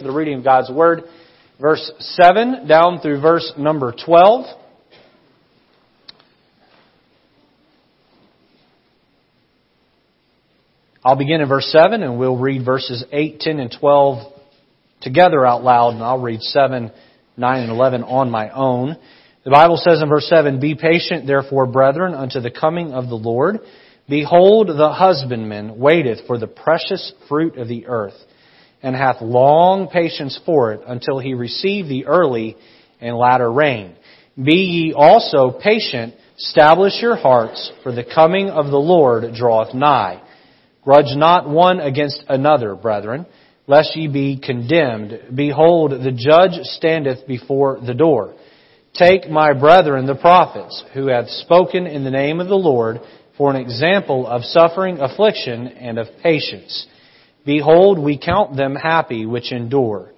the reading of God's Word, verse 7 down through verse number 12. I'll begin in verse 7 and we'll read verses 8, 10, and 12 together out loud, and I'll read 7, 9, and 11 on my own. The Bible says in verse 7, Be patient, therefore, brethren, unto the coming of the Lord. Behold, the husbandman waiteth for the precious fruit of the earth and hath long patience for it until he receive the early and latter rain. Be ye also patient, establish your hearts, for the coming of the Lord draweth nigh. Grudge not one against another, brethren, lest ye be condemned. Behold, the judge standeth before the door. Take my brethren the prophets, who have spoken in the name of the Lord, for an example of suffering, affliction, and of patience. Behold, we count them happy which endure.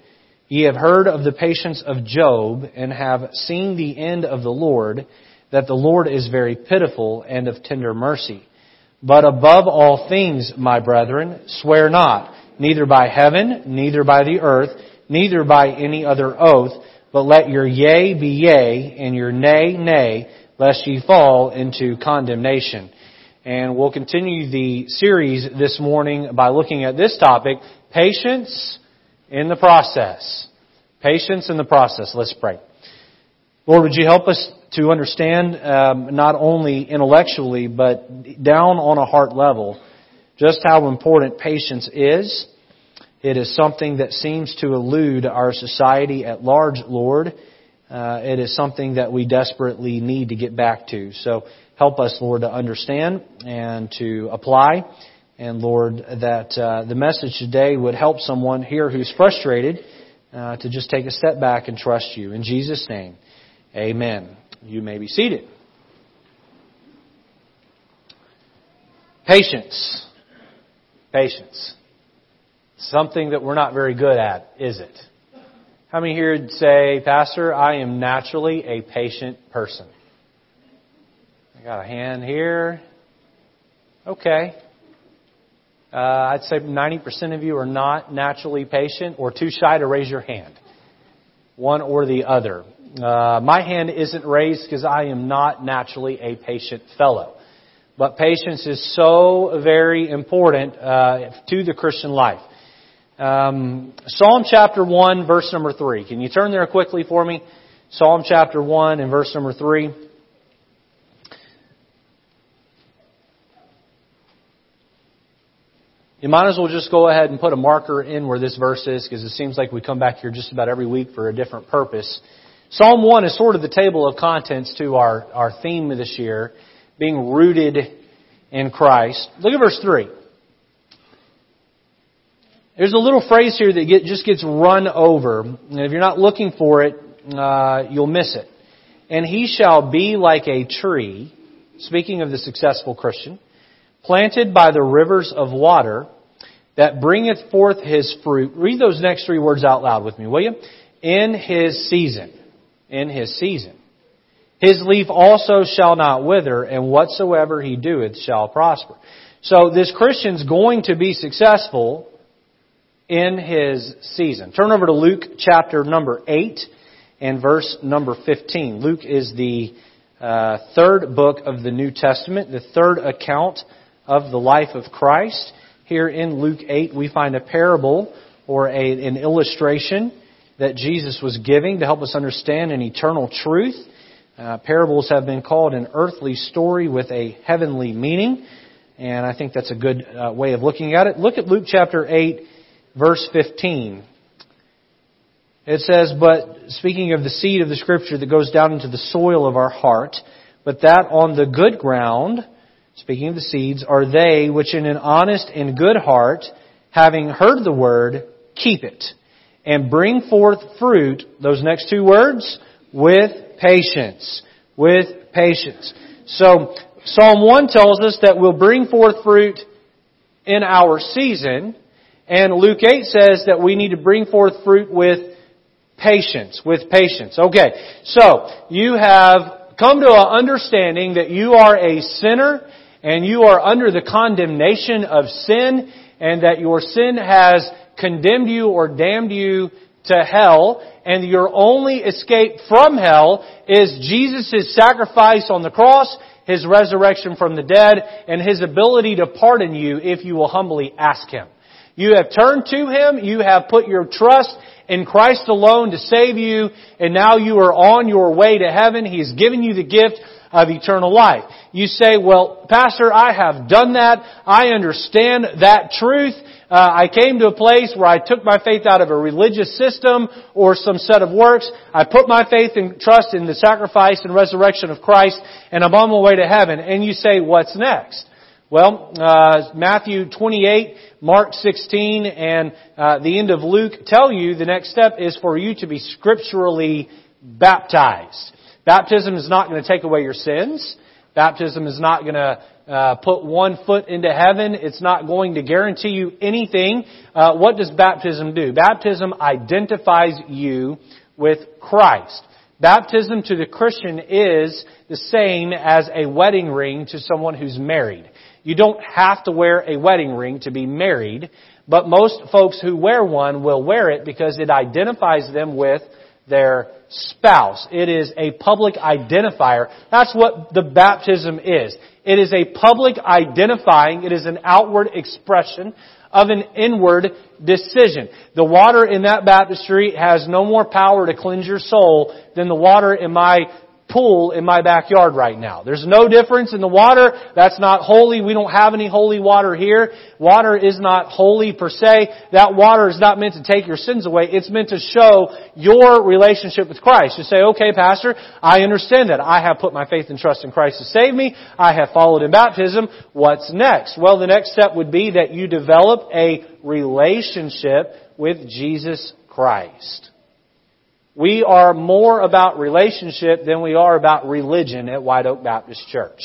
Ye have heard of the patience of Job, and have seen the end of the Lord, that the Lord is very pitiful and of tender mercy. But above all things, my brethren, swear not, neither by heaven, neither by the earth, neither by any other oath, but let your yea be yea, and your nay, nay, lest ye fall into condemnation. And we'll continue the series this morning by looking at this topic, patience in the process. Patience in the process. Let's pray. Lord, would you help us to understand, um, not only intellectually, but down on a heart level, just how important patience is. It is something that seems to elude our society at large, Lord. Uh, it is something that we desperately need to get back to. So Help us, Lord, to understand and to apply. And Lord, that uh, the message today would help someone here who's frustrated uh, to just take a step back and trust you. In Jesus' name, amen. You may be seated. Patience. Patience. Something that we're not very good at, is it? How many here would say, Pastor, I am naturally a patient person? I got a hand here. Okay. Uh, I'd say 90% of you are not naturally patient or too shy to raise your hand. One or the other. Uh, my hand isn't raised because I am not naturally a patient fellow. But patience is so very important uh, to the Christian life. Um, Psalm chapter 1, verse number 3. Can you turn there quickly for me? Psalm chapter 1 and verse number 3. You might as well just go ahead and put a marker in where this verse is because it seems like we come back here just about every week for a different purpose. Psalm 1 is sort of the table of contents to our, our theme this year, being rooted in Christ. Look at verse 3. There's a little phrase here that get, just gets run over. And if you're not looking for it, uh, you'll miss it. And he shall be like a tree, speaking of the successful Christian, planted by the rivers of water that bringeth forth his fruit. Read those next three words out loud with me, will you? In his season. In his season. His leaf also shall not wither, and whatsoever he doeth shall prosper. So this Christian's going to be successful in his season. Turn over to Luke chapter number 8 and verse number 15. Luke is the uh, third book of the New Testament, the third account of the life of Christ. Here in Luke 8, we find a parable or a, an illustration that Jesus was giving to help us understand an eternal truth. Uh, parables have been called an earthly story with a heavenly meaning, and I think that's a good uh, way of looking at it. Look at Luke chapter 8, verse 15. It says, But speaking of the seed of the Scripture that goes down into the soil of our heart, but that on the good ground, speaking of the seeds, are they which in an honest and good heart, having heard the word, keep it, and bring forth fruit, those next two words, with patience. With patience. So, Psalm 1 tells us that we'll bring forth fruit in our season, and Luke 8 says that we need to bring forth fruit with patience, with patience. Okay, so you have come to an understanding that you are a sinner and you are under the condemnation of sin and that your sin has condemned you or damned you to hell, and your only escape from hell is Jesus' sacrifice on the cross, His resurrection from the dead, and His ability to pardon you if you will humbly ask Him. You have turned to Him, you have put your trust in Christ alone to save you, and now you are on your way to heaven. He has given you the gift of eternal life. You say, well, Pastor, I have done that. I understand that truth. Uh, I came to a place where I took my faith out of a religious system or some set of works. I put my faith and trust in the sacrifice and resurrection of Christ, and I'm on my way to heaven. And you say, what's next? Well, uh, Matthew 28, Mark 16, and uh, the end of Luke tell you the next step is for you to be scripturally baptized. Baptism is not going to take away your sins. Baptism is not going to uh, put one foot into heaven. It's not going to guarantee you anything. Uh, what does baptism do? Baptism identifies you with Christ. Baptism to the Christian is the same as a wedding ring to someone who's married. You don't have to wear a wedding ring to be married, but most folks who wear one will wear it because it identifies them with their spouse. It is a public identifier. That's what the baptism is. It is a public identifying, it is an outward expression of an inward decision. The water in that baptistry has no more power to cleanse your soul than the water in my pool in my backyard right now. There's no difference in the water. That's not holy. We don't have any holy water here. Water is not holy per se. That water is not meant to take your sins away. It's meant to show your relationship with Christ. You say, okay, Pastor, I understand that. I have put my faith and trust in Christ to save me. I have followed in baptism. What's next? Well, the next step would be that you develop a relationship with Jesus Christ. We are more about relationship than we are about religion at White Oak Baptist Church.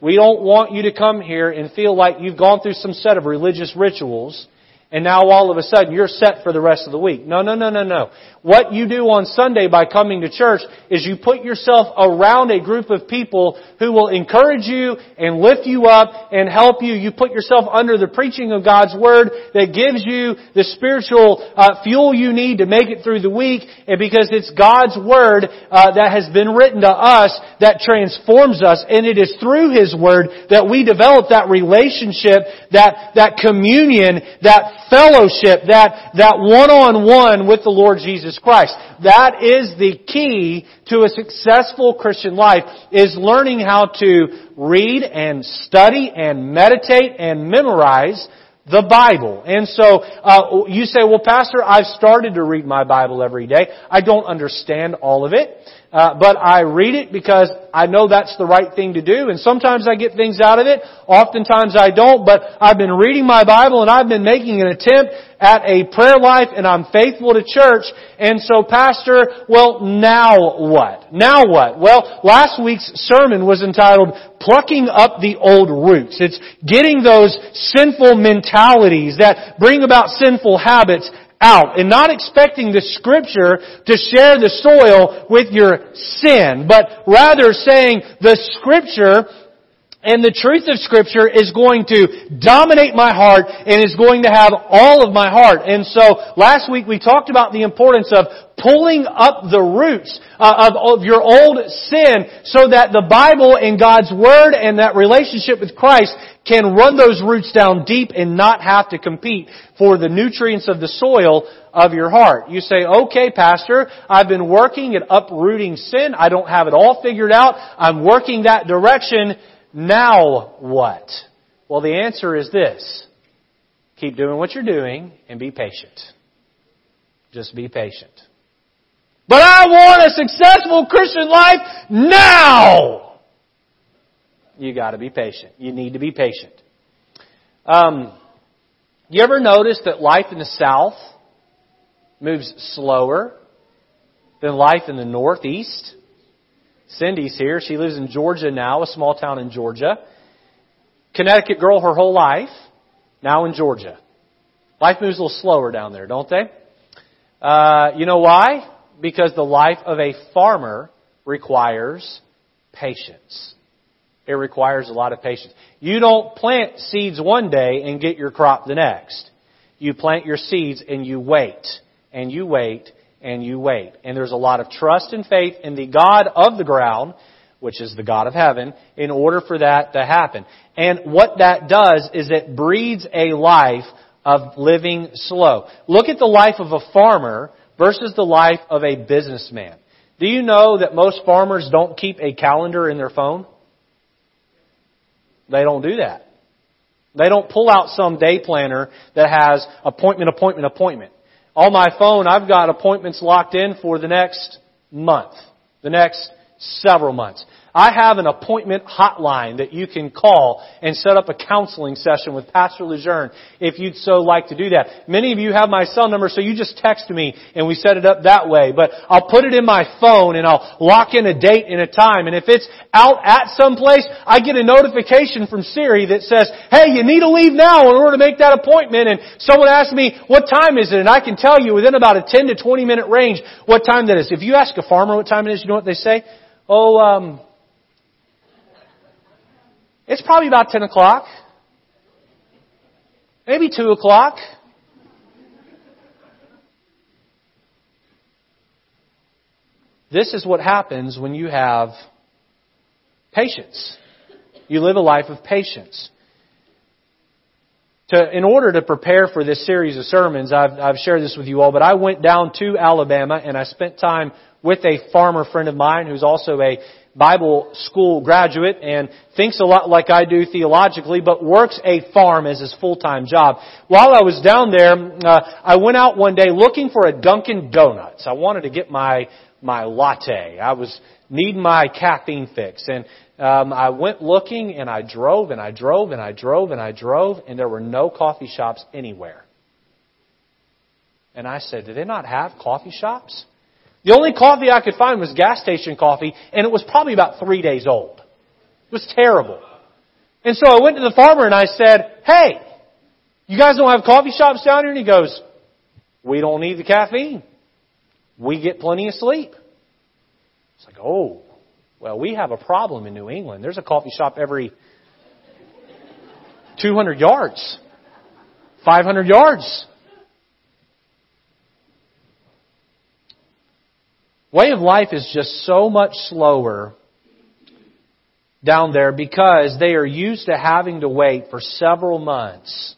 We don't want you to come here and feel like you've gone through some set of religious rituals and now all of a sudden you're set for the rest of the week. No, no, no, no, no. What you do on Sunday by coming to church is you put yourself around a group of people who will encourage you and lift you up and help you. You put yourself under the preaching of God's Word that gives you the spiritual uh, fuel you need to make it through the week and because it's God's Word uh, that has been written to us that transforms us and it is through His Word that we develop that relationship, that, that communion, that fellowship, that, that one-on-one with the Lord Jesus Christ. That is the key to a successful Christian life, is learning how to read and study and meditate and memorize the Bible. And so, uh, you say, well, Pastor, I've started to read my Bible every day. I don't understand all of it. Uh, but I read it because I know that's the right thing to do, and sometimes I get things out of it. Oftentimes I don't, but I've been reading my Bible and I've been making an attempt at a prayer life, and I'm faithful to church. And so, Pastor, well, now what? Now what? Well, last week's sermon was entitled "Plucking Up the Old Roots." It's getting those sinful mentalities that bring about sinful habits out and not expecting the scripture to share the soil with your sin, but rather saying the scripture and the truth of scripture is going to dominate my heart and is going to have all of my heart. And so last week we talked about the importance of pulling up the roots uh, of, of your old sin so that the Bible and God's Word and that relationship with Christ can run those roots down deep and not have to compete for the nutrients of the soil of your heart. You say, okay, pastor, I've been working at uprooting sin. I don't have it all figured out. I'm working that direction. Now what? Well, the answer is this. Keep doing what you're doing and be patient. Just be patient. But I want a successful Christian life now! you got to be patient. You need to be patient. Um, you ever notice that life in the South moves slower than life in the Northeast? Cindy's here. She lives in Georgia now, a small town in Georgia. Connecticut girl her whole life, now in Georgia. Life moves a little slower down there, don't they? Uh, you know why? Because the life of a farmer requires patience. It requires a lot of patience. You don't plant seeds one day and get your crop the next. You plant your seeds and you wait, and you wait, and you wait. And there's a lot of trust and faith in the God of the ground, which is the God of heaven, in order for that to happen. And what that does is it breeds a life of living slow. Look at the life of a farmer versus the life of a businessman. Do you know that most farmers don't keep a calendar in their phone? They don't do that. They don't pull out some day planner that has appointment, appointment, appointment. On my phone, I've got appointments locked in for the next month, the next several months. I have an appointment hotline that you can call and set up a counseling session with Pastor Lejeune if you'd so like to do that. Many of you have my cell number, so you just text me and we set it up that way. But I'll put it in my phone and I'll lock in a date and a time. And if it's out at some place, I get a notification from Siri that says, hey, you need to leave now in order to make that appointment. And someone asks me, what time is it? And I can tell you within about a 10 to 20 minute range what time that is. If you ask a farmer what time it is, you know what they say? Oh, um, it's probably about 10 o'clock. Maybe 2 o'clock. This is what happens when you have patience. You live a life of patience. To, in order to prepare for this series of sermons, I've, I've shared this with you all, but I went down to Alabama and I spent time with a farmer friend of mine who's also a Bible school graduate and thinks a lot like I do theologically, but works a farm as his full-time job. While I was down there, uh, I went out one day looking for a Dunkin' Donuts. I wanted to get my my latte. I was needing my caffeine fix, and um, I went looking, and I drove, and I drove, and I drove, and I drove, and there were no coffee shops anywhere. And I said, "Do they not have coffee shops?" The only coffee I could find was gas station coffee, and it was probably about three days old. It was terrible. And so I went to the farmer and I said, Hey, you guys don't have coffee shops down here? And he goes, We don't need the caffeine. We get plenty of sleep. It's like, oh, well, we have a problem in New England. There's a coffee shop every 200 yards, 500 yards. Way of life is just so much slower down there because they are used to having to wait for several months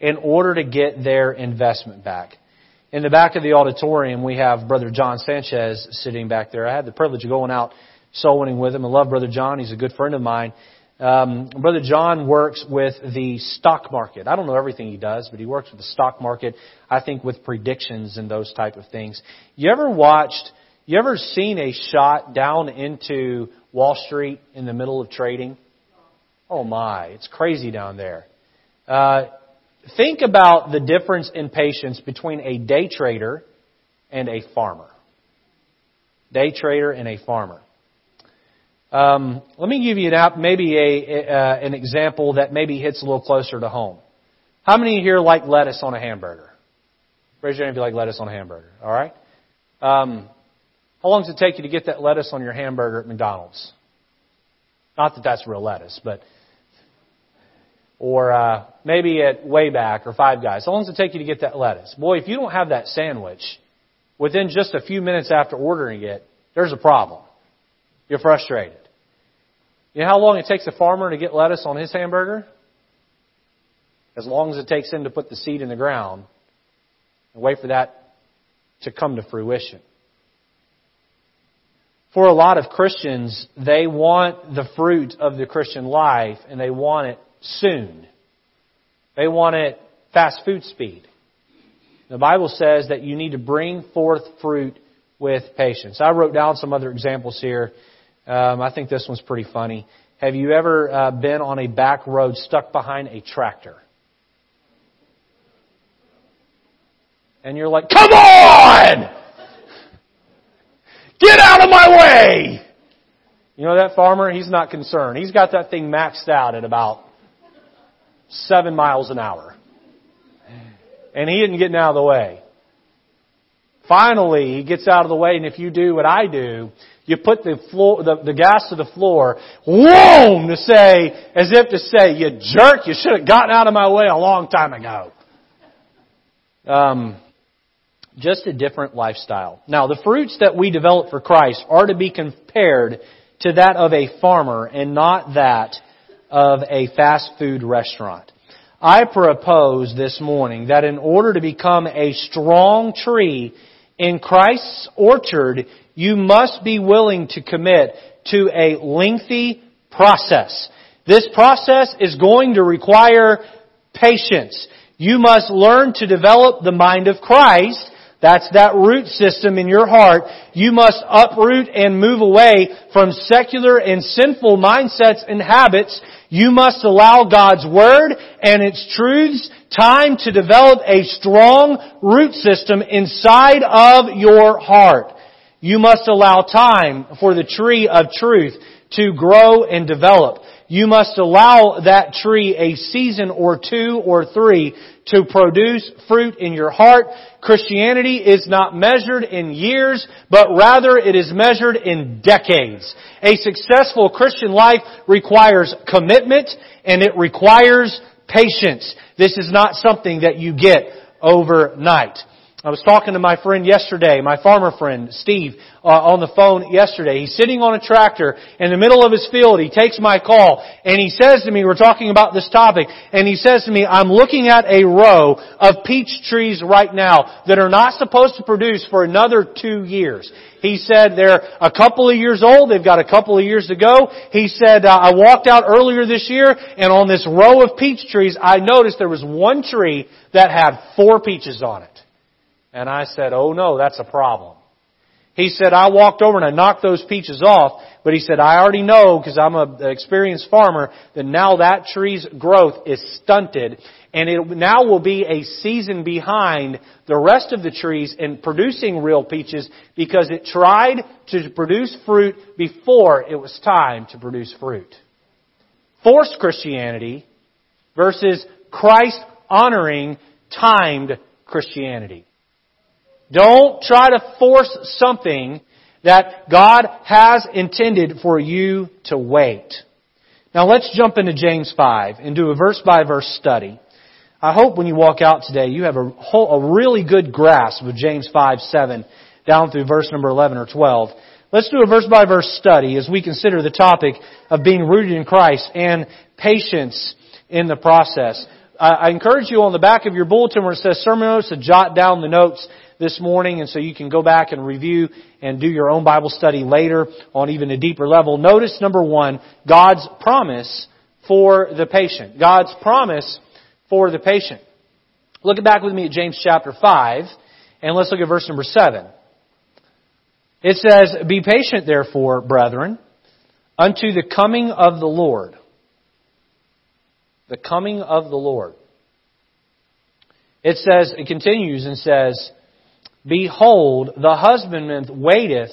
in order to get their investment back. In the back of the auditorium, we have Brother John Sanchez sitting back there. I had the privilege of going out soul winning with him. I love Brother John. He's a good friend of mine. Um, Brother John works with the stock market. I don't know everything he does, but he works with the stock market. I think with predictions and those type of things. You ever watched you ever seen a shot down into Wall Street in the middle of trading? Oh my, it's crazy down there. Uh, think about the difference in patience between a day trader and a farmer. Day trader and a farmer. Um, let me give you an, app, maybe a, uh, an example that maybe hits a little closer to home. How many of you here like lettuce on a hamburger? Raise your hand if you like lettuce on a hamburger. All right. Um, how long does it take you to get that lettuce on your hamburger at McDonald's? Not that that's real lettuce, but or uh, maybe at Wayback or Five Guys. How long does it take you to get that lettuce? Boy, if you don't have that sandwich within just a few minutes after ordering it, there's a problem. You're frustrated. You know how long it takes a farmer to get lettuce on his hamburger? As long as it takes him to put the seed in the ground and wait for that to come to fruition for a lot of Christians, they want the fruit of the Christian life and they want it soon. They want it fast food speed. The Bible says that you need to bring forth fruit with patience. I wrote down some other examples here. Um, I think this one's pretty funny. Have you ever uh, been on a back road stuck behind a tractor? And you're like, come on! Get out of my way! You know that farmer? He's not concerned. He's got that thing maxed out at about seven miles an hour. And he isn't getting out of the way. finally he gets out of the way and if you do what I do, you put the floor, the, the gas to the floor, whoa, to say, as if to say, you jerk, you should have gotten out of my way a long time ago. Um, just a different lifestyle. Now, the fruits that we develop for Christ are to be compared to that of a farmer and not that of a fast food restaurant. I propose this morning that in order to become a strong tree in Christ's orchard, you must be willing to commit to a lengthy process. This process is going to require patience. You must learn to develop the mind of Christ that's that root system in your heart. You must uproot and move away from secular and sinful mindsets and habits. You must allow God's Word and its truths time to develop a strong root system inside of your heart. You must allow time for the tree of truth to grow and develop. You must allow that tree a season or two or three to produce fruit in your heart. Christianity is not measured in years, but rather it is measured in decades. A successful Christian life requires commitment and it requires patience. This is not something that you get overnight. I was talking to my friend yesterday, my farmer friend, Steve, uh, on the phone yesterday. He's sitting on a tractor in the middle of his field. He takes my call and he says to me, we're talking about this topic, and he says to me, I'm looking at a row of peach trees right now that are not supposed to produce for another two years. He said they're a couple of years old. They've got a couple of years to go. He said, uh, I walked out earlier this year and on this row of peach trees, I noticed there was one tree that had four peaches on it. And I said, oh no, that's a problem. He said, I walked over and I knocked those peaches off, but he said, I already know, because I'm an experienced farmer, that now that tree's growth is stunted, and it now will be a season behind the rest of the trees in producing real peaches, because it tried to produce fruit before it was time to produce fruit. Forced Christianity versus Christ honoring timed Christianity. Don't try to force something that God has intended for you to wait. Now let's jump into James 5 and do a verse by verse study. I hope when you walk out today you have a, whole, a really good grasp of James 5, 7 down through verse number 11 or 12. Let's do a verse by verse study as we consider the topic of being rooted in Christ and patience in the process. I encourage you on the back of your bulletin where it says sermon notes to jot down the notes this morning, and so you can go back and review and do your own Bible study later on even a deeper level. Notice number one, God's promise for the patient. God's promise for the patient. Look back with me at James chapter 5, and let's look at verse number 7. It says, Be patient therefore, brethren, unto the coming of the Lord. The coming of the Lord. It says, it continues and says, Behold, the husbandman waiteth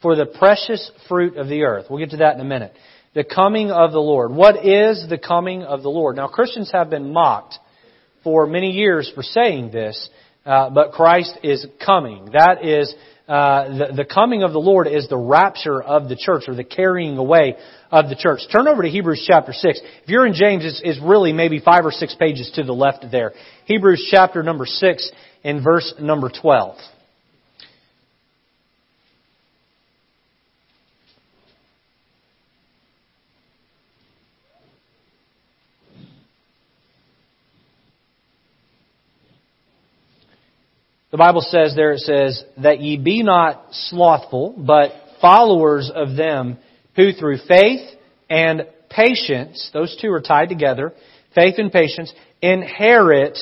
for the precious fruit of the earth. We'll get to that in a minute. The coming of the Lord. What is the coming of the Lord? Now, Christians have been mocked for many years for saying this, uh, but Christ is coming. That is, uh, the, the coming of the Lord is the rapture of the church, or the carrying away of the church. Turn over to Hebrews chapter 6. If you're in James, it's, it's really maybe five or six pages to the left there. Hebrews chapter number 6 and verse number 12. The Bible says there, it says, that ye be not slothful, but followers of them who through faith and patience, those two are tied together, faith and patience, inherit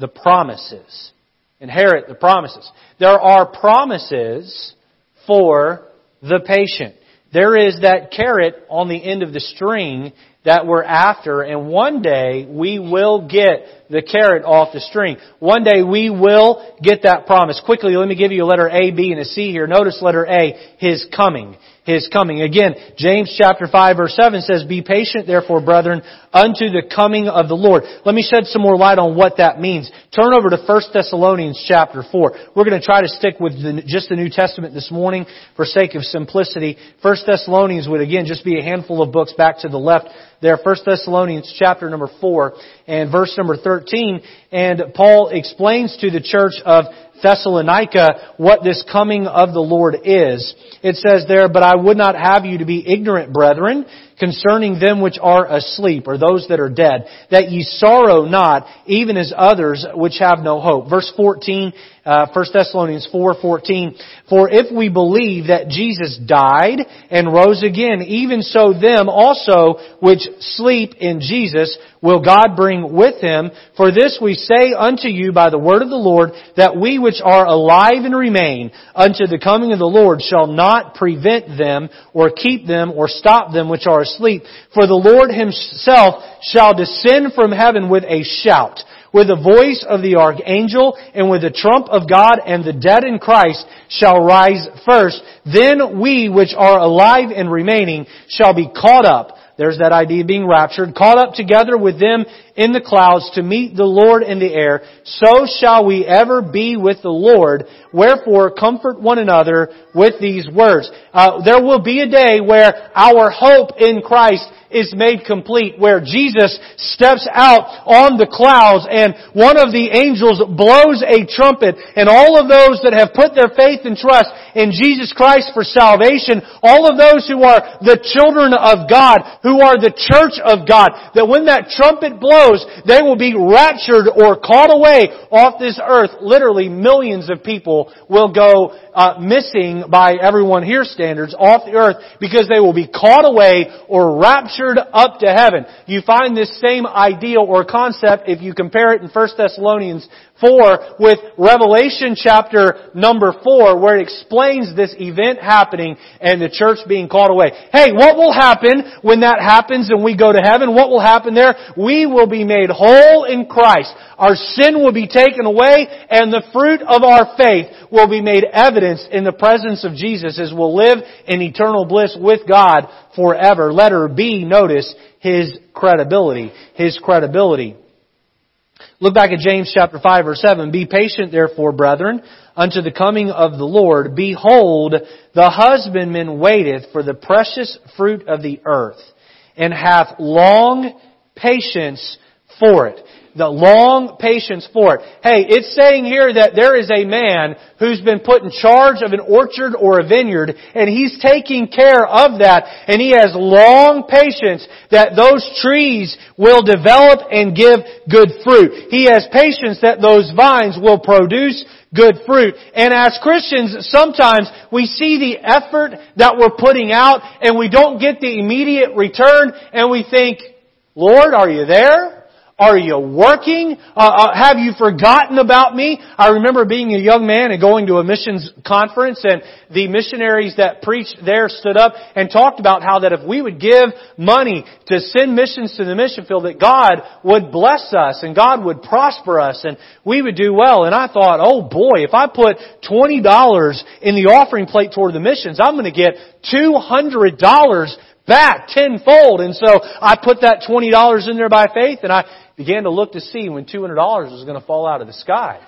the promises. Inherit the promises. There are promises for the patient. There is that carrot on the end of the string that we're after, and one day we will get the carrot off the string. One day we will get that promise. Quickly, let me give you a letter A, B, and a C here. Notice letter A, His coming. His coming. Again, James chapter 5 verse 7 says, Be patient therefore, brethren, unto the coming of the Lord. Let me shed some more light on what that means. Turn over to 1 Thessalonians chapter 4. We're going to try to stick with the, just the New Testament this morning for sake of simplicity. 1 Thessalonians would again just be a handful of books back to the left there, 1 Thessalonians chapter number 4 and verse number 13. And Paul explains to the church of Thessalonica what this coming of the Lord is. It says there, But I would not have you to be ignorant, brethren, concerning them which are asleep, or those that are dead, that ye sorrow not, even as others which have no hope. Verse 14, uh, 1 Thessalonians 4:14. For if we believe that Jesus died and rose again, even so them also which sleep in Jesus will God bring with him. For this we say unto you by the word of the Lord, that we which are alive and remain unto the coming of the Lord shall not prevent them or keep them or stop them which are asleep. For the Lord himself shall descend from heaven with a shout with the voice of the archangel and with the trump of God and the dead in Christ shall rise first. Then we which are alive and remaining shall be caught up. There's that idea of being raptured, caught up together with them in the clouds to meet the Lord in the air. So shall we ever be with the Lord. Wherefore, comfort one another with these words. Uh, there will be a day where our hope in Christ is made complete, where Jesus steps out on the clouds and one of the angels blows a trumpet and all of those that have put their faith and trust in Jesus Christ for salvation, all of those who are the children of God, who are the church of God, that when that trumpet blows, they will be raptured or caught away off this earth. Literally millions of people will go uh, missing by everyone here standards off the earth because they will be caught away or raptured up to heaven. You find this same idea or concept if you compare it in 1 Thessalonians 4 with Revelation chapter number 4 where it explains this event happening and the church being called away. Hey, what will happen when that happens and we go to heaven? What will happen there? We will be made whole in Christ. Our sin will be taken away and the fruit of our faith will be made evidence in the presence of Jesus as we'll live in eternal bliss with God forever. Letter B, notice His credibility. His credibility. Look back at James chapter 5 verse 7. Be patient therefore, brethren, unto the coming of the Lord. Behold, the husbandman waiteth for the precious fruit of the earth, and hath long patience for it the long patience for it. Hey, it's saying here that there is a man who's been put in charge of an orchard or a vineyard, and he's taking care of that, and he has long patience that those trees will develop and give good fruit. He has patience that those vines will produce good fruit. And as Christians, sometimes we see the effort that we're putting out and we don't get the immediate return and we think, Lord, are you there? Are you working? Uh, uh, have you forgotten about me? I remember being a young man and going to a missions conference and the missionaries that preached there stood up and talked about how that if we would give money to send missions to the mission field that God would bless us and God would prosper us and we would do well. And I thought, oh boy, if I put $20 in the offering plate toward the missions, I'm going to get $200 back tenfold. And so I put that $20 in there by faith and I began to look to see when $200 was going to fall out of the sky.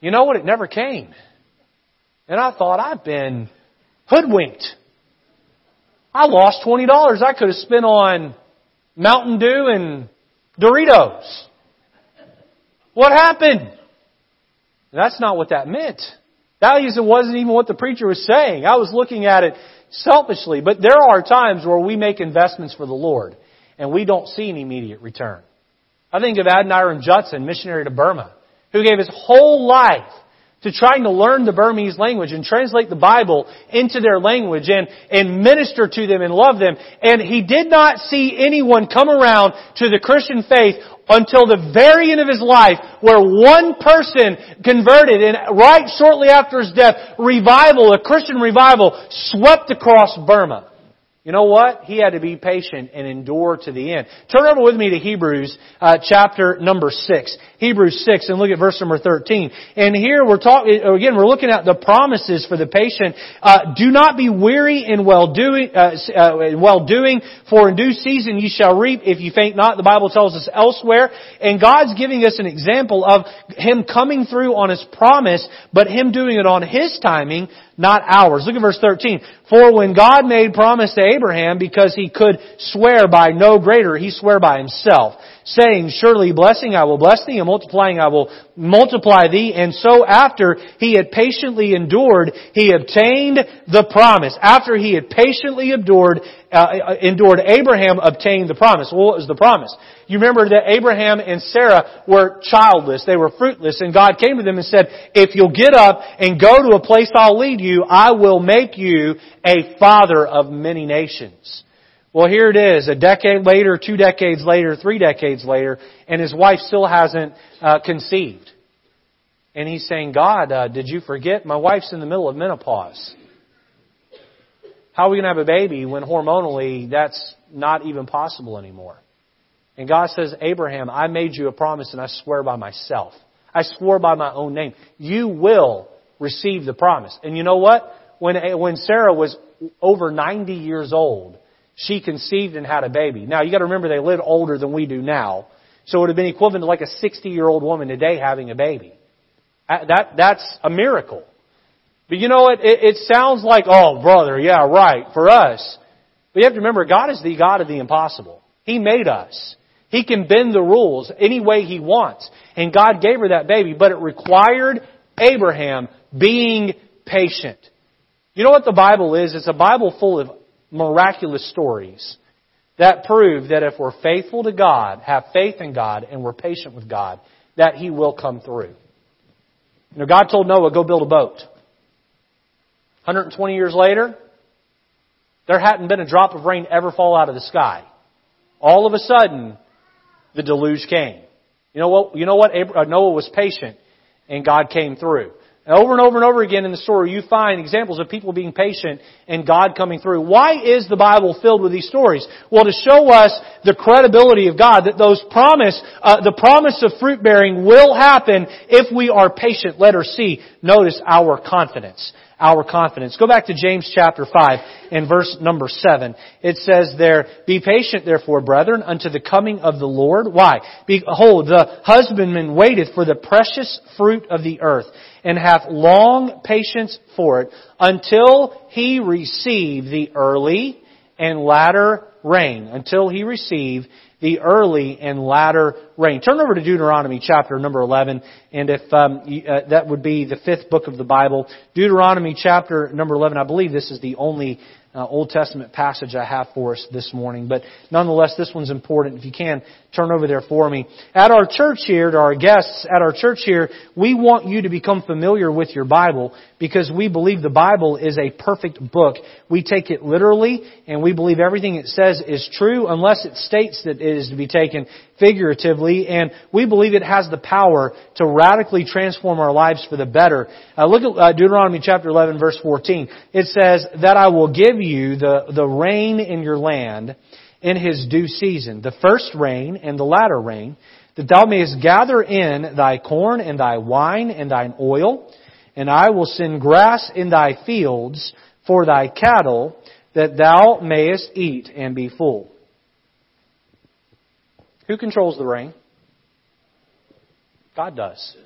You know what? It never came. And I thought, I've been hoodwinked. I lost $20 I could have spent on Mountain Dew and Doritos. What happened? That's not what that meant. That wasn't even what the preacher was saying. I was looking at it selfishly. But there are times where we make investments for the Lord and we don't see an immediate return. I think of Adoniram Judson, missionary to Burma, who gave his whole life to trying to learn the Burmese language and translate the Bible into their language and, and minister to them and love them. And he did not see anyone come around to the Christian faith until the very end of his life where one person converted and right shortly after his death, revival, a Christian revival swept across Burma. You know what? He had to be patient and endure to the end. Turn over with me to Hebrews uh, chapter number 6. Hebrews 6 and look at verse number 13. And here we're talking, again, we're looking at the promises for the patient. Uh, do not be weary in well doing, uh, uh well doing, for in due season you shall reap if you faint not. The Bible tells us elsewhere. And God's giving us an example of Him coming through on His promise, but Him doing it on His timing, not ours. Look at verse 13. For when God made promise to Abraham, because he could swear by no greater, he swore by himself, saying, Surely blessing I will bless thee, and multiplying I will multiply thee. And so after he had patiently endured, he obtained the promise. After he had patiently endured, uh, endured, Abraham obtained the promise. Well, what was the promise? You remember that Abraham and Sarah were childless. They were fruitless. And God came to them and said, if you'll get up and go to a place I'll lead you, I will make you a father of many nations. Well, here it is, a decade later, two decades later, three decades later, and his wife still hasn't uh, conceived. And he's saying, God, uh, did you forget? My wife's in the middle of menopause. How are we going to have a baby when hormonally that's not even possible anymore? And God says, Abraham, I made you a promise and I swear by myself. I swore by my own name. You will receive the promise. And you know what? When, when Sarah was over 90 years old, she conceived and had a baby. Now you gotta remember they lived older than we do now. So it would have been equivalent to like a 60 year old woman today having a baby. Uh, that, that's a miracle. But you know what? It, it sounds like, oh brother, yeah, right, for us. But you have to remember, God is the God of the impossible. He made us. He can bend the rules any way He wants. And God gave her that baby, but it required Abraham being patient. You know what the Bible is? It's a Bible full of miraculous stories that prove that if we're faithful to God, have faith in God, and we're patient with God, that He will come through. You know, God told Noah, go build a boat. 120 years later, there hadn't been a drop of rain ever fall out of the sky. All of a sudden, the deluge came. You know what? You know what? Uh, Noah was patient, and God came through. Over and over and over again in the story, you find examples of people being patient and God coming through. Why is the Bible filled with these stories? Well, to show us the credibility of God, that those promise, uh, the promise of fruit bearing will happen if we are patient. Letter C. Notice our confidence our confidence. Go back to James chapter 5 and verse number 7. It says there, Be patient therefore, brethren, unto the coming of the Lord. Why? Behold, the husbandman waiteth for the precious fruit of the earth, and hath long patience for it, until he receive the early and latter rain. Until he receive the early and latter rain. Turn over to Deuteronomy chapter number 11, and if um, uh, that would be the fifth book of the Bible. Deuteronomy chapter number 11, I believe this is the only uh, Old Testament passage I have for us this morning. But nonetheless, this one's important. If you can, turn over there for me. At our church here, to our guests at our church here, we want you to become familiar with your Bible because we believe the Bible is a perfect book. We take it literally and we believe everything it says is true unless it states that it is to be taken figuratively and we believe it has the power to radically transform our lives for the better. Uh, look at uh, Deuteronomy chapter 11 verse 14. It says, that I will give you the, the rain in your land in his due season, the first rain and the latter rain, that thou mayest gather in thy corn and thy wine and thine oil, and I will send grass in thy fields for thy cattle, that thou mayest eat and be full. Who controls the rain? God does.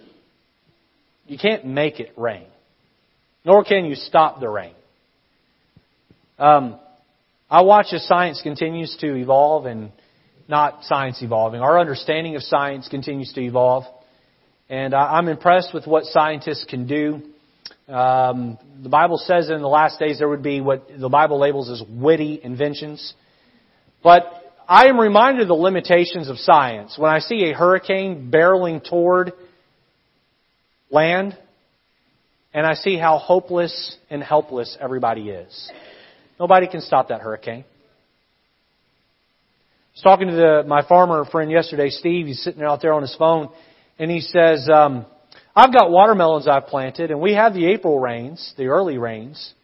You can't make it rain, nor can you stop the rain. Um, I watch as science continues to evolve and not science evolving. Our understanding of science continues to evolve. And I'm impressed with what scientists can do. Um, the Bible says in the last days there would be what the Bible labels as witty inventions. But I am reminded of the limitations of science. When I see a hurricane barreling toward land, and I see how hopeless and helpless everybody is. Nobody can stop that hurricane. I was talking to the, my farmer friend yesterday, Steve. He's sitting out there on his phone, and he says, um, "I've got watermelons I've planted, and we have the April rains, the early rains."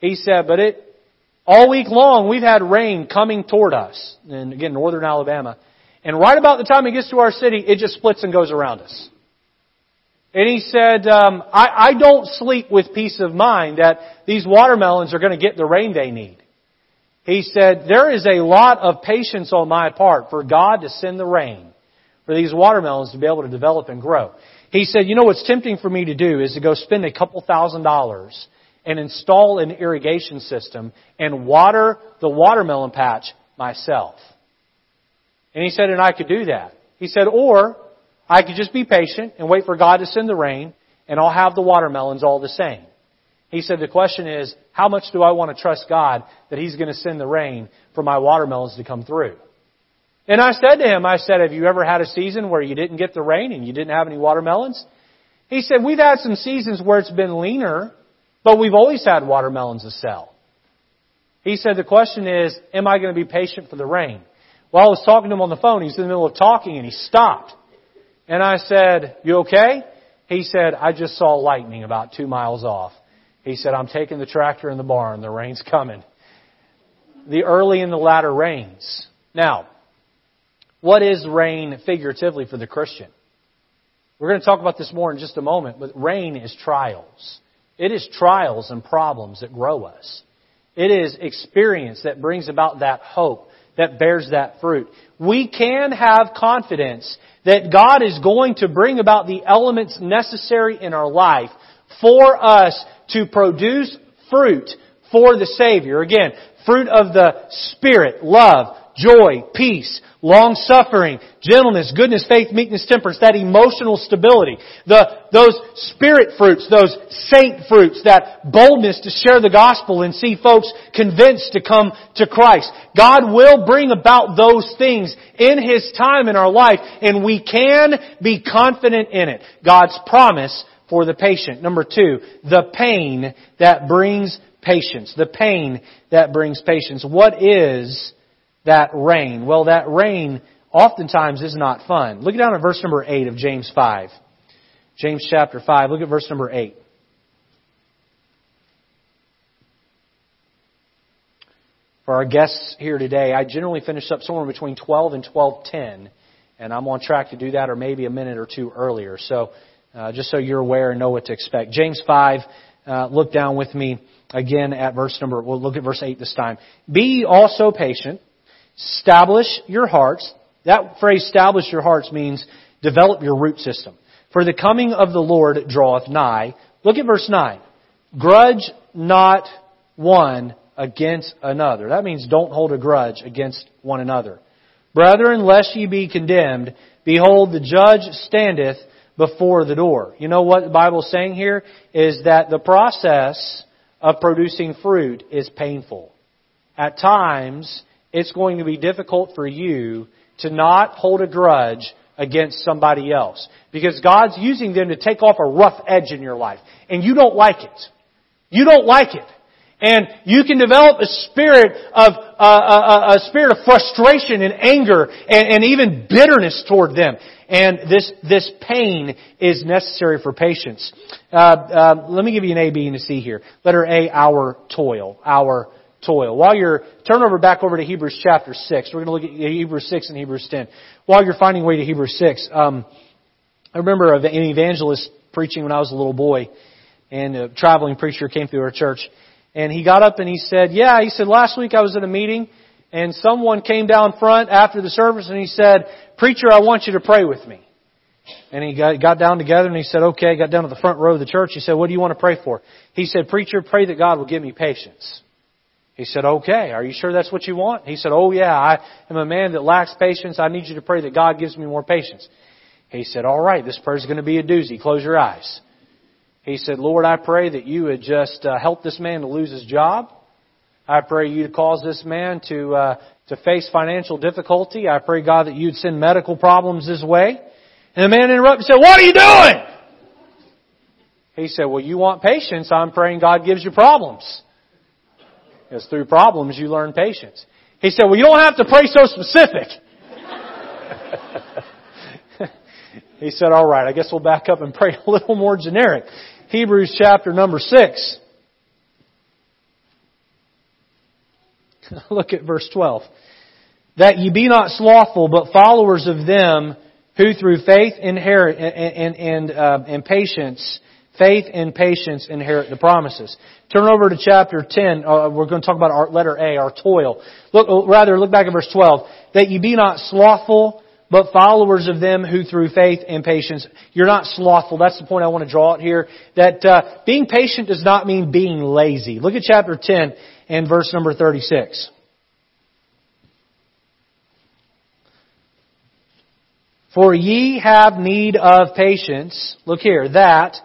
He said, "But it All week long, we've had rain coming toward us. And again, northern Alabama. And right about the time it gets to our city, it just splits and goes around us. And he said, um, I, I don't sleep with peace of mind that these watermelons are going to get the rain they need. He said, there is a lot of patience on my part for God to send the rain for these watermelons to be able to develop and grow. He said, you know what's tempting for me to do is to go spend a couple thousand dollars and install an irrigation system and water the watermelon patch myself. And he said, and I could do that. He said, or I could just be patient and wait for God to send the rain and I'll have the watermelons all the same. He said, the question is, how much do I want to trust God that He's going to send the rain for my watermelons to come through? And I said to him, I said, have you ever had a season where you didn't get the rain and you didn't have any watermelons? He said, we've had some seasons where it's been leaner, but we've always had watermelons to sell. He said, the question is, am I going to be patient for the rain? While I was talking to him on the phone, he's in the middle of talking and he stopped. And I said, you okay? He said, I just saw lightning about two miles off. He said, I'm taking the tractor in the barn. The rain's coming. The early and the latter rains. Now, what is rain figuratively for the Christian? We're going to talk about this more in just a moment, but rain is trials. It is trials and problems that grow us. It is experience that brings about that hope, that bears that fruit. We can have confidence that God is going to bring about the elements necessary in our life for us to produce fruit for the Savior. Again, fruit of the Spirit, love, joy, peace, long suffering, gentleness, goodness, faith, meekness, temperance, that emotional stability, the, those spirit fruits, those saint fruits, that boldness to share the gospel and see folks convinced to come to Christ. God will bring about those things in His time in our life and we can be confident in it. God's promise for the patient. Number two, the pain that brings patience. The pain that brings patience. What is that rain? Well, that rain oftentimes is not fun. Look down at verse number 8 of James 5. James chapter 5. Look at verse number 8. For our guests here today, I generally finish up somewhere between 12 and 12:10, and I'm on track to do that, or maybe a minute or two earlier. So uh, just so you're aware and know what to expect. James 5, uh, look down with me again at verse number, we'll look at verse 8 this time. Be also patient, establish your hearts. That phrase, establish your hearts, means develop your root system. For the coming of the Lord draweth nigh. Look at verse 9. Grudge not one against another. That means don't hold a grudge against one another. Brethren, lest ye be condemned, behold, the judge standeth before the door. You know what the Bible is saying here? Is that the process of producing fruit is painful. At times, it's going to be difficult for you to not hold a grudge against somebody else. Because God's using them to take off a rough edge in your life. And you don't like it. You don't like it. And you can develop a spirit of, uh, a, uh, uh, a, spirit of frustration and anger and, and even bitterness toward them. And this, this pain is necessary for patience. Uh, uh, let me give you an A, B, and a C here. Letter A, our toil. Our toil. While you're, turn over back over to Hebrews chapter 6. We're going to look at Hebrews 6 and Hebrews 10. While you're finding way to Hebrews 6, um, I remember an evangelist preaching when I was a little boy, and a traveling preacher came through our church, and he got up and he said, yeah, he said, last week I was at a meeting, and someone came down front after the service and he said, Preacher, I want you to pray with me. And he got, got down together and he said, okay, got down to the front row of the church. He said, what do you want to pray for? He said, preacher, pray that God will give me patience. He said, okay, are you sure that's what you want? He said, oh yeah, I am a man that lacks patience. I need you to pray that God gives me more patience. He said, all right, this prayer is going to be a doozy. Close your eyes. He said, Lord, I pray that you would just uh, help this man to lose his job. I pray you to cause this man to uh, to face financial difficulty. I pray, God, that you'd send medical problems his way. And the man interrupted and said, What are you doing? He said, Well, you want patience. I'm praying God gives you problems. Because through problems you learn patience. He said, Well, you don't have to pray so specific. he said, All right, I guess we'll back up and pray a little more generic. Hebrews chapter number 6. Look at verse 12. That ye be not slothful, but followers of them who through faith inherit and, and, and, uh, and patience, faith and patience inherit the promises. Turn over to chapter 10. Uh, we're going to talk about our letter A, our toil. Look, rather, look back at verse 12. That ye be not slothful, but followers of them who through faith and patience, you're not slothful. That's the point I want to draw out here. That uh, being patient does not mean being lazy. Look at chapter 10 and verse number 36. For ye have need of patience, look here, that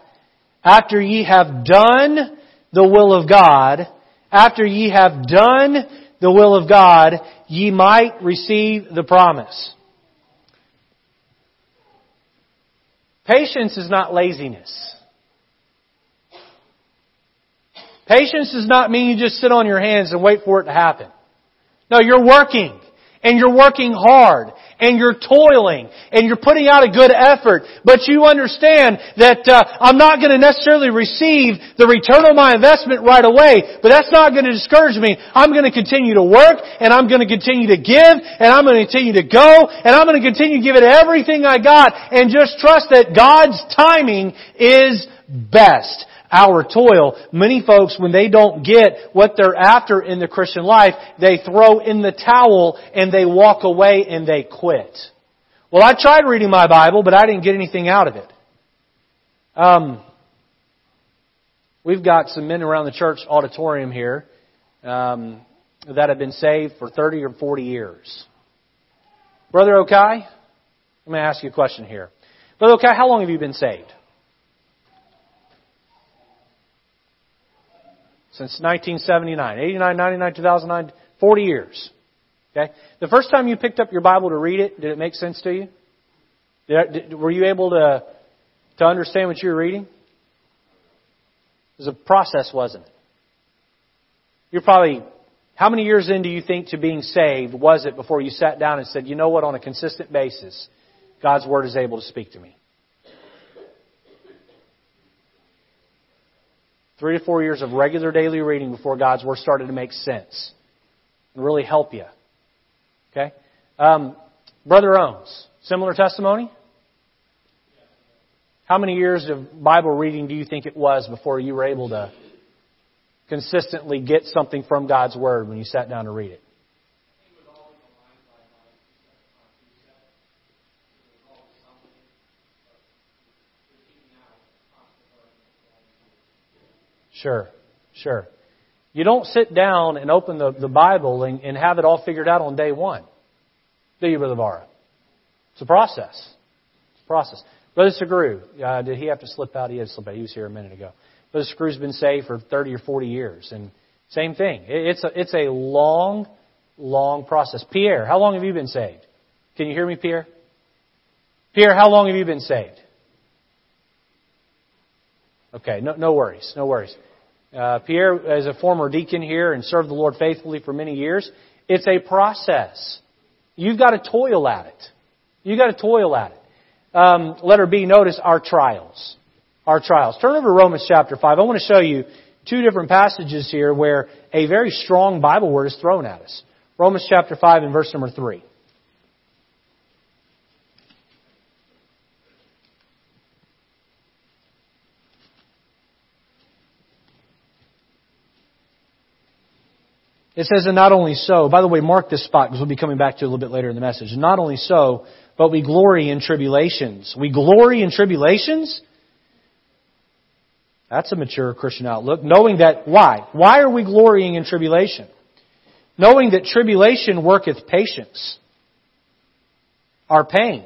after ye have done the will of God, after ye have done the will of God, ye might receive the promise. Patience is not laziness. Patience does not mean you just sit on your hands and wait for it to happen. No, you're working. And you're working hard and you're toiling and you're putting out a good effort, but you understand that uh, I'm not going to necessarily receive the return on my investment right away, but that's not going to discourage me. I'm going to continue to work and I'm going to continue to give and I'm going to continue to go and I'm going to continue to give it everything I got and just trust that God's timing is best our toil. Many folks, when they don't get what they're after in the Christian life, they throw in the towel and they walk away and they quit. Well, I tried reading my Bible, but I didn't get anything out of it. Um, we've got some men around the church auditorium here um, that have been saved for 30 or 40 years. Brother Okai, let me ask you a question here. Brother Okai, how long have you been saved? Since 1979, 89, 99, 2009, 40 years. Okay? The first time you picked up your Bible to read it, did it make sense to you? Were you able to, to understand what you were reading? It was a process, wasn't it? You're probably, how many years in do you think to being saved was it before you sat down and said, you know what, on a consistent basis, God's Word is able to speak to me? Three to four years of regular daily reading before God's Word started to make sense and really help you. Okay? Um, Brother Owens, similar testimony? How many years of Bible reading do you think it was before you were able to consistently get something from God's Word when you sat down to read it? Sure, sure. You don't sit down and open the, the Bible and, and have it all figured out on day one. Do you, Brother Barra? It's a process. It's a process. Brother Segru, uh, did he have to slip out? He had to slip out. He was here a minute ago. Brother Segru's been saved for 30 or 40 years. And same thing. It's a, it's a long, long process. Pierre, how long have you been saved? Can you hear me, Pierre? Pierre, how long have you been saved? Okay, no, no worries, no worries. Uh, Pierre is a former deacon here and served the Lord faithfully for many years. It's a process. You've got to toil at it. You've got to toil at it. Um, letter B, notice our trials. Our trials. Turn over to Romans chapter 5. I want to show you two different passages here where a very strong Bible word is thrown at us. Romans chapter 5 and verse number 3. It says, and not only so, by the way, mark this spot because we'll be coming back to it a little bit later in the message. Not only so, but we glory in tribulations. We glory in tribulations? That's a mature Christian outlook. Knowing that, why? Why are we glorying in tribulation? Knowing that tribulation worketh patience. Our pain.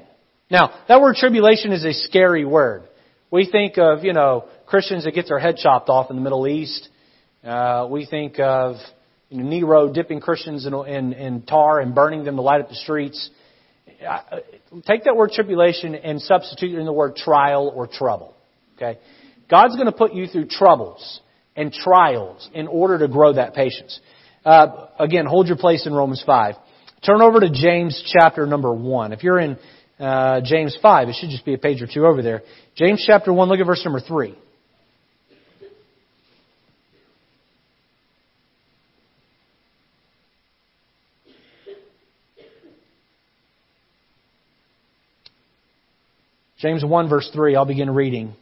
Now, that word tribulation is a scary word. We think of, you know, Christians that get their head chopped off in the Middle East. Uh, we think of you know, Nero dipping Christians in, in, in tar and burning them to light up the streets. Take that word tribulation and substitute it in the word trial or trouble. Okay? God's going to put you through troubles and trials in order to grow that patience. Uh, again, hold your place in Romans 5. Turn over to James chapter number 1. If you're in uh, James 5, it should just be a page or two over there. James chapter 1, look at verse number 3. James 1 verse 3, I'll begin reading.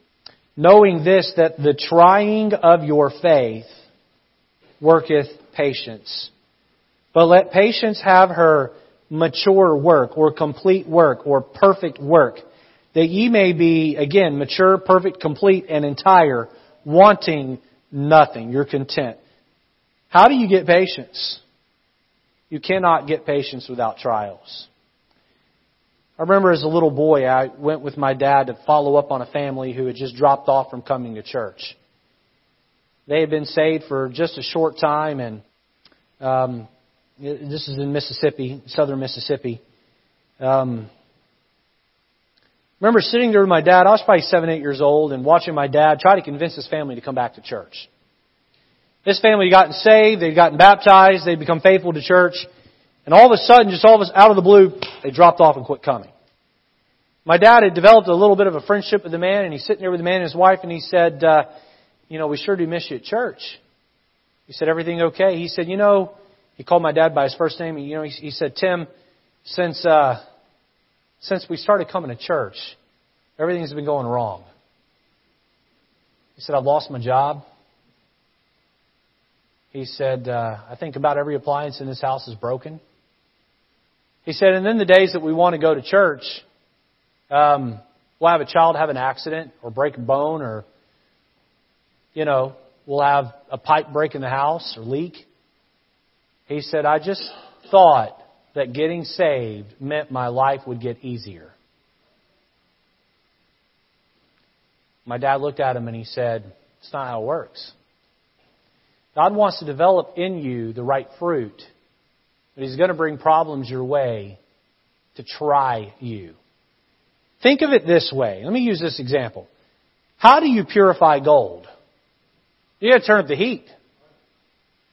Knowing this, that the trying of your faith worketh patience. But let patience have her mature work, or complete work, or perfect work, that ye may be, again, mature, perfect, complete, and entire, wanting nothing. You're content. How do you get patience? You cannot get patience without trials. I remember as a little boy, I went with my dad to follow up on a family who had just dropped off from coming to church. They had been saved for just a short time, and um, this is in Mississippi, southern Mississippi. Um, remember sitting there with my dad. I was probably seven, eight years old, and watching my dad try to convince his family to come back to church. This family had gotten saved, they'd gotten baptized, they'd become faithful to church, and all of a sudden, just all of us out of the blue, they dropped off and quit coming. My dad had developed a little bit of a friendship with the man, and he's sitting there with the man and his wife, and he said, uh, "You know, we sure do miss you at church." He said, "Everything okay?" He said, "You know," he called my dad by his first name. You know, he, he said, "Tim, since uh, since we started coming to church, everything's been going wrong." He said, "I've lost my job." He said, uh, I think about every appliance in this house is broken. He said, and then the days that we want to go to church, um, we'll have a child have an accident or break a bone or, you know, we'll have a pipe break in the house or leak. He said, I just thought that getting saved meant my life would get easier. My dad looked at him and he said, It's not how it works. God wants to develop in you the right fruit, but He's going to bring problems your way to try you. Think of it this way. Let me use this example. How do you purify gold? You gotta turn up the heat.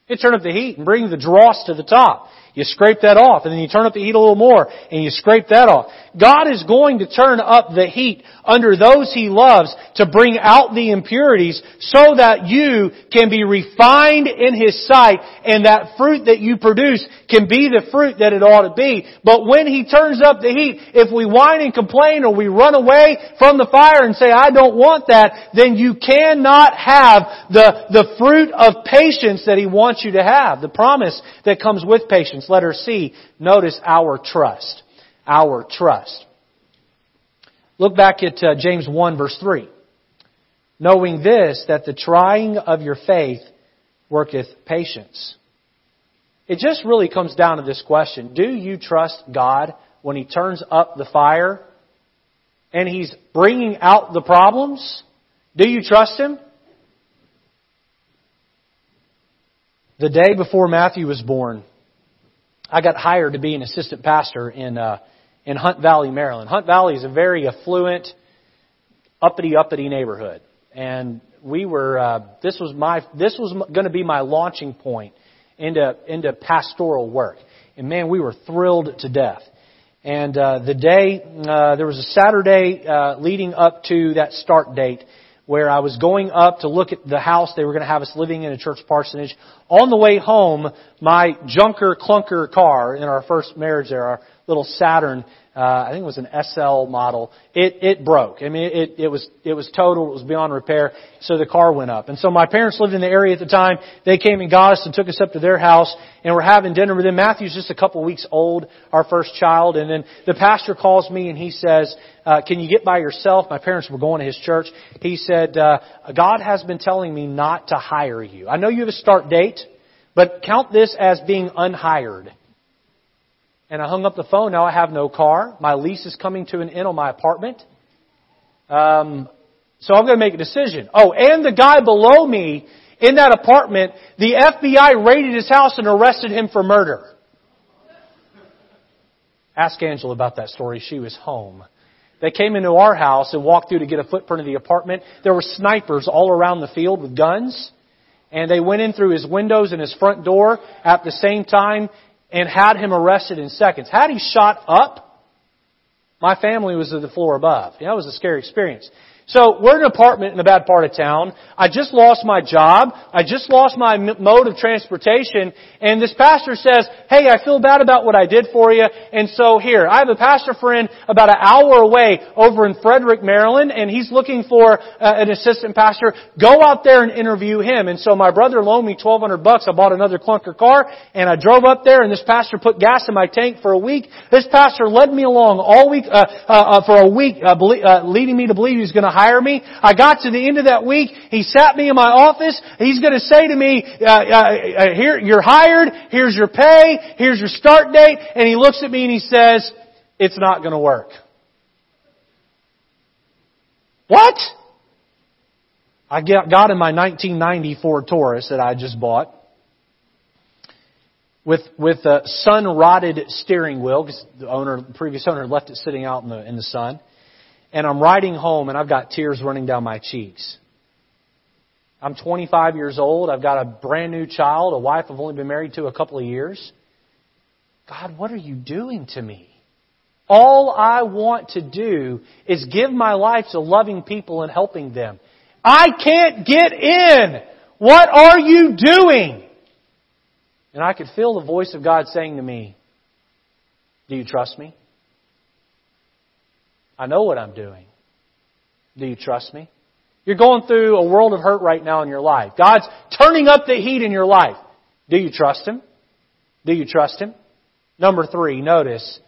You turn up the heat and bring the dross to the top. You scrape that off and then you turn up the heat a little more and you scrape that off. God is going to turn up the heat under those He loves to bring out the impurities so that you can be refined in His sight and that fruit that you produce can be the fruit that it ought to be. But when He turns up the heat, if we whine and complain or we run away from the fire and say, I don't want that, then you cannot have the, the fruit of patience that He wants you to have. The promise that comes with patience. Letter C, notice our trust. Our trust. Look back at uh, James 1 verse 3. Knowing this, that the trying of your faith worketh patience. It just really comes down to this question. Do you trust God when He turns up the fire and He's bringing out the problems? Do you trust Him? The day before Matthew was born, I got hired to be an assistant pastor in uh, in Hunt Valley, Maryland. Hunt Valley is a very affluent, uppity uppity neighborhood, and we were. Uh, this was my. This was going to be my launching point into into pastoral work, and man, we were thrilled to death. And uh, the day uh, there was a Saturday uh, leading up to that start date where I was going up to look at the house they were going to have us living in a church parsonage. On the way home, my junker clunker car in our first marriage there, our little Saturn, uh, I think it was an SL model. It it broke. I mean, it it was it was total. It was beyond repair. So the car went up. And so my parents lived in the area at the time. They came and got us and took us up to their house, and we're having dinner with them. Matthew's just a couple weeks old, our first child, and then the pastor calls me and he says, uh, "Can you get by yourself?" My parents were going to his church. He said, uh, "God has been telling me not to hire you. I know you have a start date." But count this as being unhired. And I hung up the phone. Now I have no car. My lease is coming to an end on my apartment. Um, so I'm going to make a decision. Oh, and the guy below me in that apartment, the FBI raided his house and arrested him for murder. Ask Angela about that story. She was home. They came into our house and walked through to get a footprint of the apartment. There were snipers all around the field with guns. And they went in through his windows and his front door at the same time and had him arrested in seconds. Had he shot up, my family was at the floor above. You know, was a scary experience. So we're in an apartment in a bad part of town. I just lost my job. I just lost my mode of transportation. And this pastor says, hey, I feel bad about what I did for you. And so here, I have a pastor friend about an hour away over in Frederick, Maryland, and he's looking for uh, an assistant pastor. Go out there and interview him. And so my brother loaned me 1200 bucks. I bought another clunker car and I drove up there and this pastor put gas in my tank for a week. This pastor led me along all week, uh, uh, uh for a week, uh, uh, leading me to believe he was going to hire me. I got to the end of that week. He sat me in my office. He's going to say to me, uh, uh, uh, "Here, you're hired. Here's your pay. Here's your start date." And he looks at me and he says, "It's not going to work." What? I got in my 1994 Taurus that I just bought with with a sun rotted steering wheel because the owner, the previous owner, left it sitting out in the in the sun and I'm riding home and I've got tears running down my cheeks. I'm 25 years old. I've got a brand new child, a wife I've only been married to a couple of years. God, what are you doing to me? All I want to do is give my life to loving people and helping them. I can't get in. What are you doing? And I could feel the voice of God saying to me, Do you trust me? I know what I'm doing. Do you trust me? You're going through a world of hurt right now in your life. God's turning up the heat in your life. Do you trust Him? Do you trust Him? Number three, notice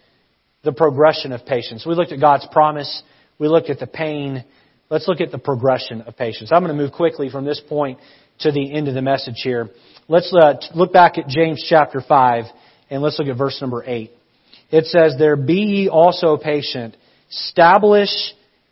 the progression of patience. We looked at God's promise. We looked at the pain. Let's look at the progression of patience. I'm going to move quickly from this point to the end of the message here. Let's uh, look back at James chapter 5 and let's look at verse number 8. It says, There be ye also patient Establish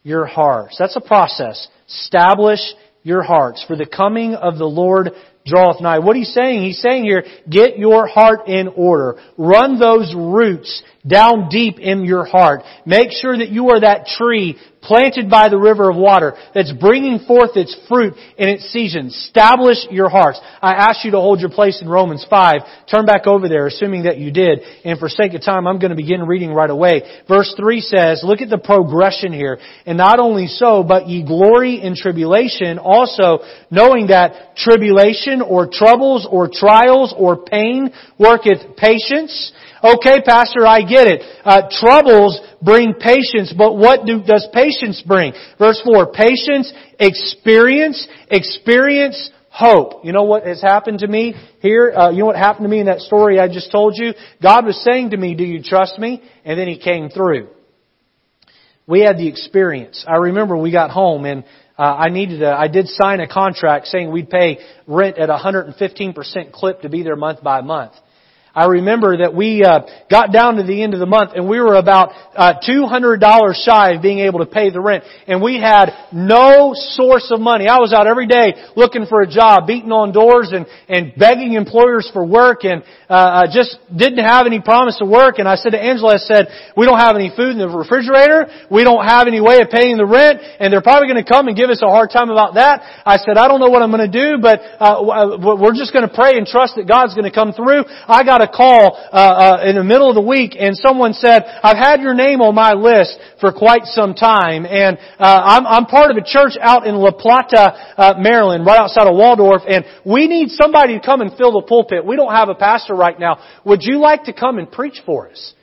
your hearts. That's a process. Establish your hearts. For the coming of the Lord draweth nigh. What he's saying? He's saying here, get your heart in order. Run those roots down deep in your heart. Make sure that you are that tree planted by the river of water that's bringing forth its fruit in its season. Establish your hearts. I ask you to hold your place in Romans 5. Turn back over there, assuming that you did. And for sake of time, I'm going to begin reading right away. Verse 3 says, look at the progression here. And not only so, but ye glory in tribulation, also knowing that tribulation or troubles or trials or pain worketh patience. Okay, Pastor, I get it. Uh, troubles bring patience, but what do, does patience bring? Verse 4, patience, experience, experience, hope. You know what has happened to me here? Uh, you know what happened to me in that story I just told you? God was saying to me, do you trust me? And then He came through. We had the experience. I remember we got home and uh, I needed a, I did sign a contract saying we'd pay rent at a 115% clip to be there month by month. I remember that we uh, got down to the end of the month and we were about uh, $200 shy of being able to pay the rent. And we had no source of money. I was out every day looking for a job, beating on doors and, and begging employers for work and uh, I just didn't have any promise of work. And I said to Angela, I said, we don't have any food in the refrigerator. We don't have any way of paying the rent and they're probably going to come and give us a hard time about that. I said, I don't know what I'm going to do, but uh, we're just going to pray and trust that God's going to come through. I got a call uh, uh, in the middle of the week, and someone said, "I've had your name on my list for quite some time, and uh, I'm, I'm part of a church out in La Plata, uh, Maryland, right outside of Waldorf, and we need somebody to come and fill the pulpit. We don't have a pastor right now. Would you like to come and preach for us?"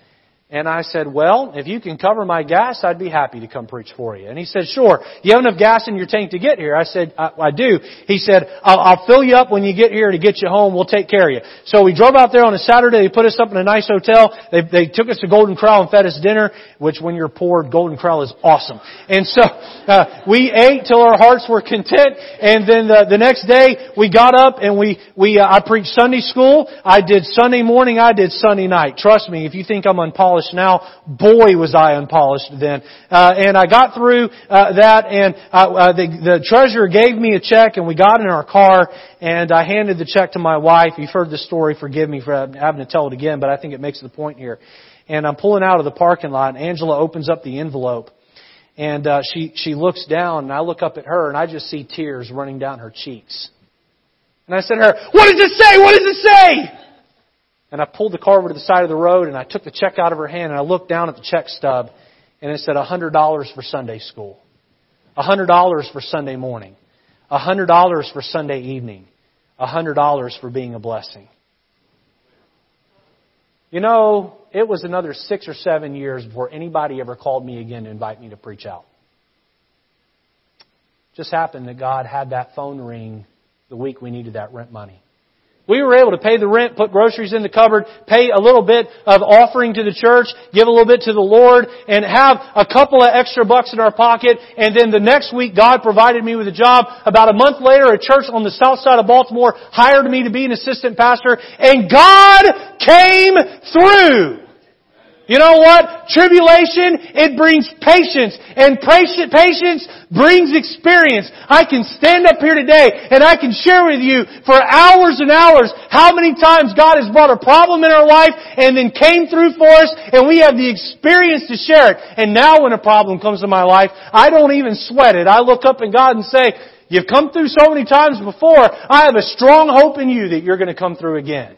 And I said, well, if you can cover my gas, I'd be happy to come preach for you. And he said, sure. You have enough gas in your tank to get here? I said, I, I do. He said, I'll, I'll, fill you up when you get here to get you home. We'll take care of you. So we drove out there on a Saturday. They put us up in a nice hotel. They, they took us to Golden Corral and fed us dinner, which when you're poor, Golden Corral is awesome. And so, uh, we ate till our hearts were content. And then the, the next day, we got up and we, we, uh, I preached Sunday school. I did Sunday morning. I did Sunday night. Trust me, if you think I'm unpolished, now. Boy, was I unpolished then. Uh, and I got through uh, that, and uh, uh, the, the treasurer gave me a check, and we got in our car, and I handed the check to my wife. You've heard this story. Forgive me for having to tell it again, but I think it makes the point here. And I'm pulling out of the parking lot, and Angela opens up the envelope. And uh, she she looks down, and I look up at her, and I just see tears running down her cheeks. And I said to her, "What does it say? What does it say?" And I pulled the car over to the side of the road and I took the check out of her hand and I looked down at the check stub and it said $100 for Sunday school. $100 for Sunday morning. $100 for Sunday evening. $100 for being a blessing. You know, it was another six or seven years before anybody ever called me again to invite me to preach out. Just happened that God had that phone ring the week we needed that rent money. We were able to pay the rent, put groceries in the cupboard, pay a little bit of offering to the church, give a little bit to the Lord, and have a couple of extra bucks in our pocket. And then the next week, God provided me with a job. About a month later, a church on the south side of Baltimore hired me to be an assistant pastor, and God came through. You know what? Tribulation, it brings patience. And patience brings experience. I can stand up here today and I can share with you for hours and hours how many times God has brought a problem in our life and then came through for us and we have the experience to share it. And now when a problem comes to my life, I don't even sweat it. I look up at God and say, You've come through so many times before. I have a strong hope in you that you're going to come through again.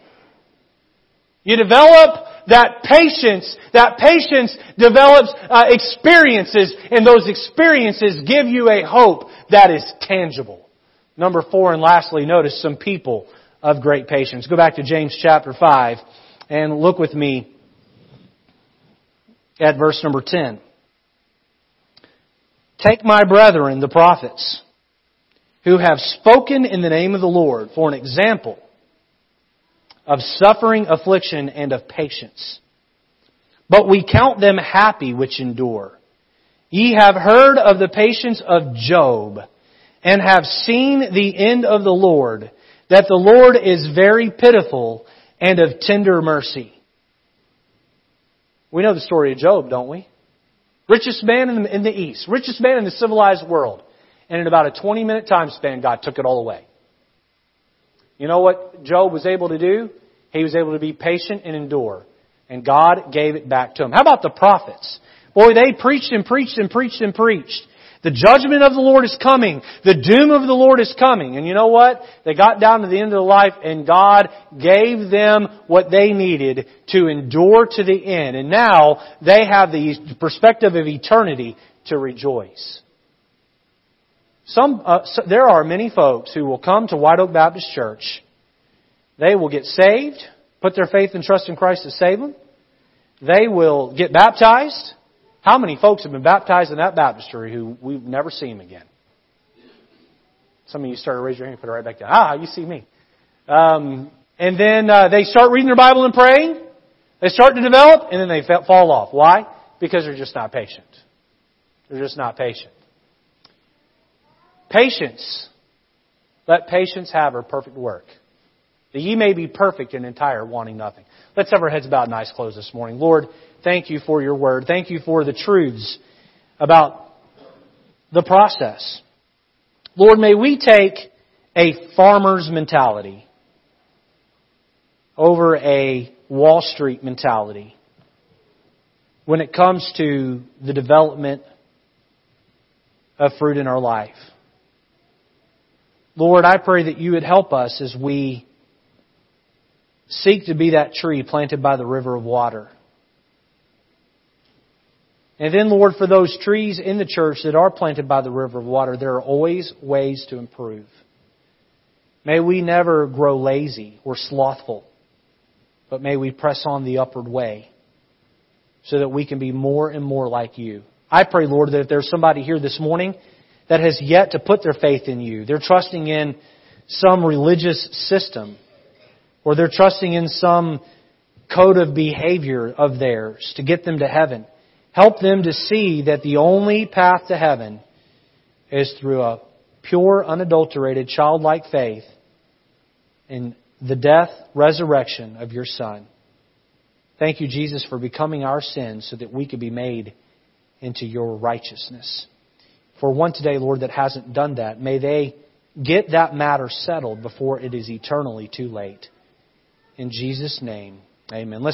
You develop that patience, that patience develops uh, experiences, and those experiences give you a hope that is tangible. Number four, and lastly, notice some people of great patience. Go back to James chapter 5 and look with me at verse number 10. Take my brethren, the prophets, who have spoken in the name of the Lord for an example of suffering, affliction, and of patience. But we count them happy which endure. Ye have heard of the patience of Job, and have seen the end of the Lord, that the Lord is very pitiful and of tender mercy. We know the story of Job, don't we? Richest man in the, East, richest man in the civilized world. And in about a 20 minute time span, God took it all away. You know what Job was able to do? He was able to be patient and endure. And God gave it back to him. How about the prophets? Boy, they preached and preached and preached and preached. The judgment of the Lord is coming. The doom of the Lord is coming. And you know what? They got down to the end of their life and God gave them what they needed to endure to the end. And now they have the perspective of eternity to rejoice. Some, uh, so there are many folks who will come to White Oak Baptist Church. They will get saved, put their faith and trust in Christ to save them. They will get baptized. How many folks have been baptized in that baptistry who we've never seen again? Some of you started raise your hand and put it right back down. Ah, you see me. Um, and then uh, they start reading their Bible and praying. They start to develop, and then they fall off. Why? Because they're just not patient. They're just not patient. Patience. Let patience have her perfect work. That ye may be perfect and entire, wanting nothing. Let's have our heads and eyes closed this morning. Lord, thank you for your word. Thank you for the truths about the process. Lord, may we take a farmer's mentality over a Wall Street mentality when it comes to the development of fruit in our life. Lord, I pray that you would help us as we seek to be that tree planted by the river of water. And then, Lord, for those trees in the church that are planted by the river of water, there are always ways to improve. May we never grow lazy or slothful, but may we press on the upward way so that we can be more and more like you. I pray, Lord, that if there's somebody here this morning that has yet to put their faith in you. They're trusting in some religious system, or they're trusting in some code of behavior of theirs to get them to heaven. Help them to see that the only path to heaven is through a pure, unadulterated, childlike faith in the death, resurrection of your Son. Thank you, Jesus, for becoming our sins so that we could be made into your righteousness for one today, Lord, that hasn't done that. May they get that matter settled before it is eternally too late. In Jesus' name, amen. Let's